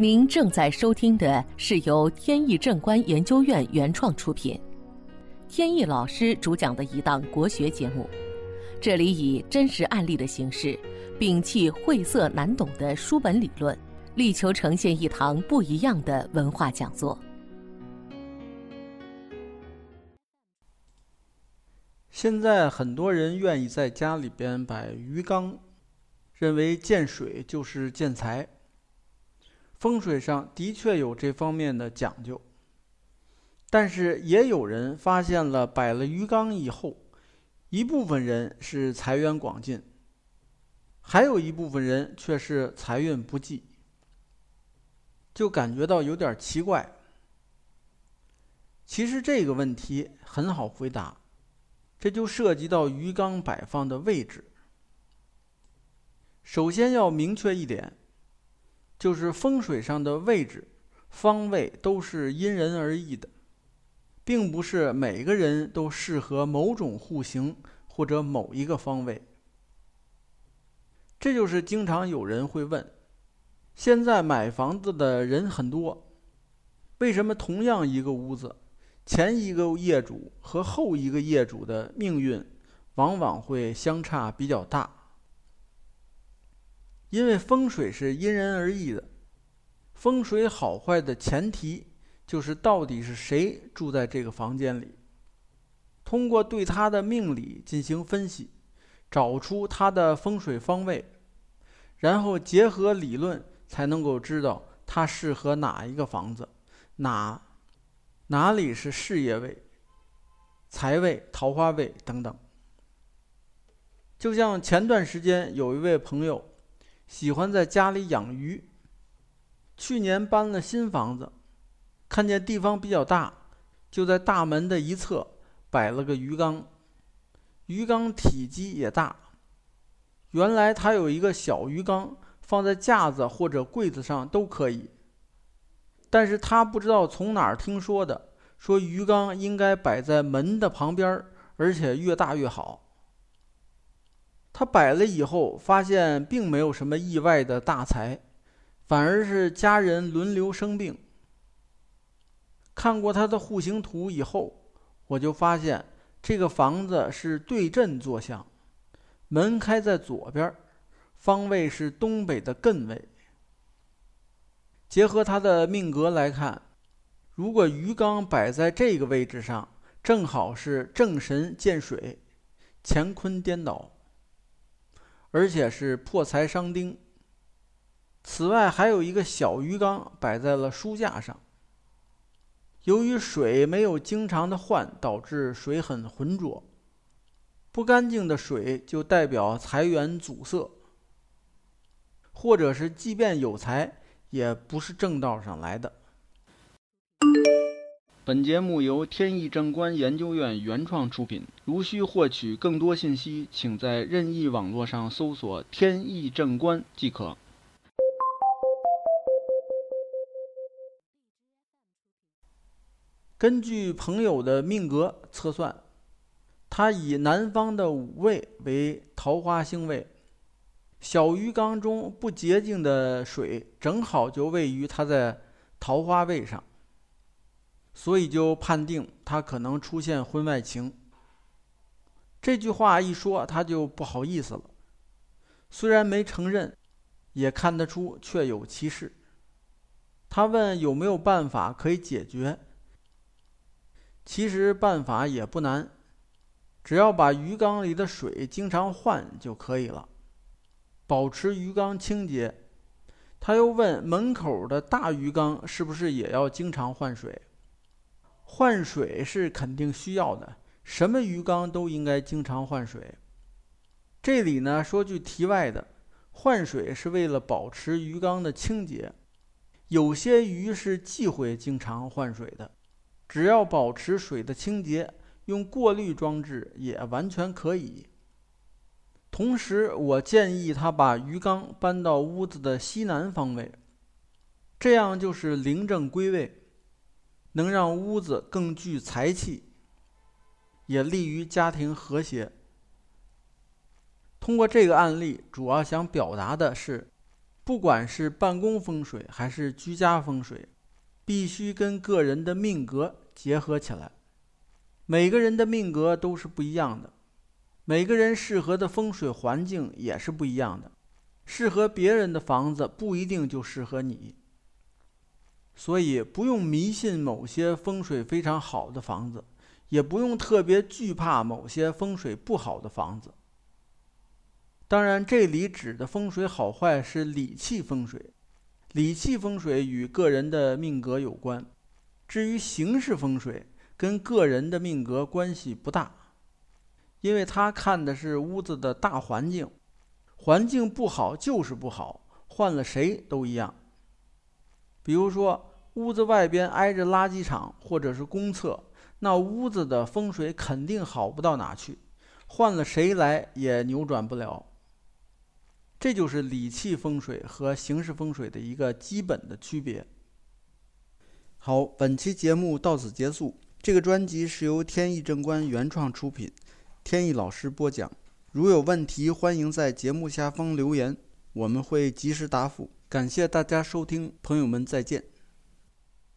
您正在收听的是由天意正观研究院原创出品，天意老师主讲的一档国学节目。这里以真实案例的形式，摒弃晦涩难懂的书本理论，力求呈现一堂不一样的文化讲座。现在很多人愿意在家里边摆鱼缸，认为见水就是见财。风水上的确有这方面的讲究，但是也有人发现了摆了鱼缸以后，一部分人是财源广进，还有一部分人却是财运不济，就感觉到有点奇怪。其实这个问题很好回答。这就涉及到鱼缸摆放的位置。首先要明确一点，就是风水上的位置、方位都是因人而异的，并不是每个人都适合某种户型或者某一个方位。这就是经常有人会问：现在买房子的人很多，为什么同样一个屋子？前一个业主和后一个业主的命运，往往会相差比较大。因为风水是因人而异的，风水好坏的前提就是到底是谁住在这个房间里。通过对他的命理进行分析，找出他的风水方位，然后结合理论，才能够知道他适合哪一个房子，哪。哪里是事业位、财位、桃花位等等？就像前段时间有一位朋友喜欢在家里养鱼，去年搬了新房子，看见地方比较大，就在大门的一侧摆了个鱼缸，鱼缸体积也大。原来他有一个小鱼缸，放在架子或者柜子上都可以。但是他不知道从哪儿听说的，说鱼缸应该摆在门的旁边，而且越大越好。他摆了以后，发现并没有什么意外的大财，反而是家人轮流生病。看过他的户型图以后，我就发现这个房子是对阵坐向，门开在左边，方位是东北的艮位。结合他的命格来看，如果鱼缸摆在这个位置上，正好是正神见水，乾坤颠倒，而且是破财伤丁。此外，还有一个小鱼缸摆在了书架上。由于水没有经常的换，导致水很浑浊，不干净的水就代表财源阻塞，或者是即便有财。也不是正道上来的。本节目由天意正观研究院原创出品。如需获取更多信息，请在任意网络上搜索“天意正观”即可。根据朋友的命格测算，他以南方的五位为桃花星位。小鱼缸中不洁净的水，正好就位于他在桃花位上，所以就判定他可能出现婚外情。这句话一说，他就不好意思了。虽然没承认，也看得出确有其事。他问有没有办法可以解决。其实办法也不难，只要把鱼缸里的水经常换就可以了。保持鱼缸清洁，他又问门口的大鱼缸是不是也要经常换水？换水是肯定需要的，什么鱼缸都应该经常换水。这里呢说句题外的，换水是为了保持鱼缸的清洁。有些鱼是忌讳经常换水的，只要保持水的清洁，用过滤装置也完全可以。同时，我建议他把鱼缸搬到屋子的西南方位，这样就是灵正归位，能让屋子更具财气，也利于家庭和谐。通过这个案例，主要想表达的是，不管是办公风水还是居家风水，必须跟个人的命格结合起来。每个人的命格都是不一样的，每个人适合的风水环境也是不一样的。适合别人的房子不一定就适合你，所以不用迷信某些风水非常好的房子，也不用特别惧怕某些风水不好的房子。当然，这里指的风水好坏是理气风水，理气风水与个人的命格有关。至于形式风水，跟个人的命格关系不大，因为他看的是屋子的大环境。环境不好就是不好，换了谁都一样。比如说，屋子外边挨着垃圾场或者是公厕，那屋子的风水肯定好不到哪去，换了谁来也扭转不了。这就是理气风水和形式风水的一个基本的区别。好，本期节目到此结束。这个专辑是由天意正观原创出品，天意老师播讲。如有问题，欢迎在节目下方留言，我们会及时答复。感谢大家收听，朋友们再见。